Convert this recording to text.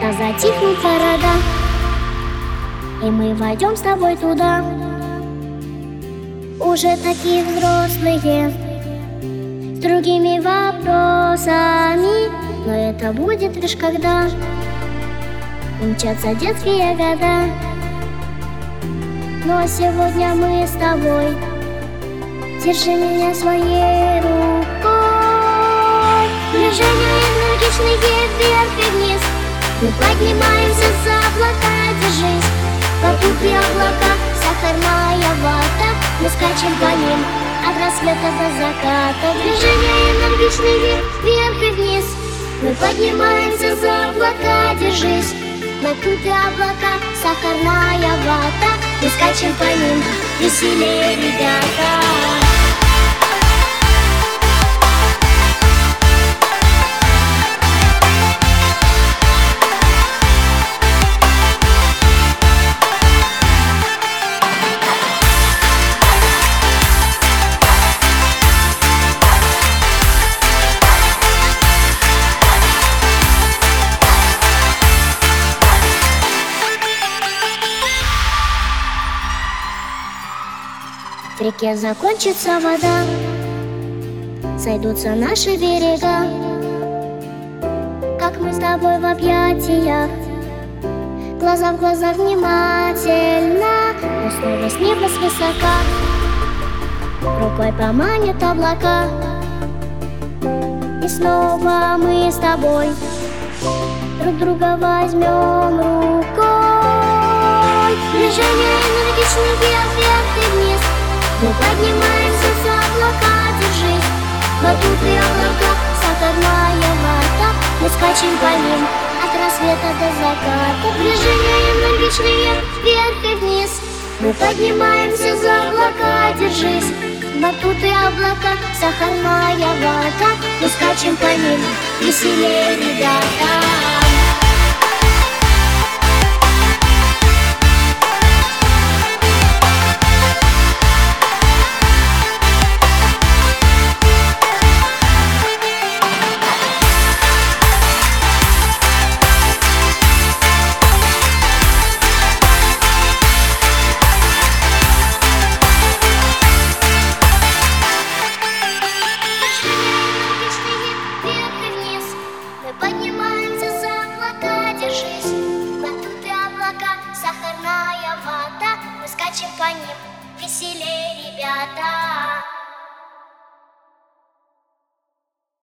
Когда затихнут города. И мы войдем с тобой туда. Уже такие взрослые С другими вопросами. Но это будет лишь когда Умчатся детские года. Но сегодня мы с тобой. Держи меня своей рукой. Движения энергичные Мы поднимаемся за облака, держись. Вокруг и облака, сахарная вата. Мы скачем по ним от рассвета до заката. Движения энергичные вверх и вниз. Мы поднимаемся за облака, держись. И облака, сахарная вата. Мы скачем по ним, веселее, ребята В реке закончится вода Сойдутся наши берега. Как мы с тобой в объятиях Глаза в глаза внимательно Но снова с неба свысока. Рукой поманят облака И снова мы с тобой Друг друга возьмем рукой. Движение энергичных скачем по от рассвета до заката Движения энергичные вверх и вниз. Мы поднимаемся за облака, держись. Батуты облака, сахарная вата. Мы скачем по ним. Веселее, ребята вата Мы скачем по ним, веселее, ребята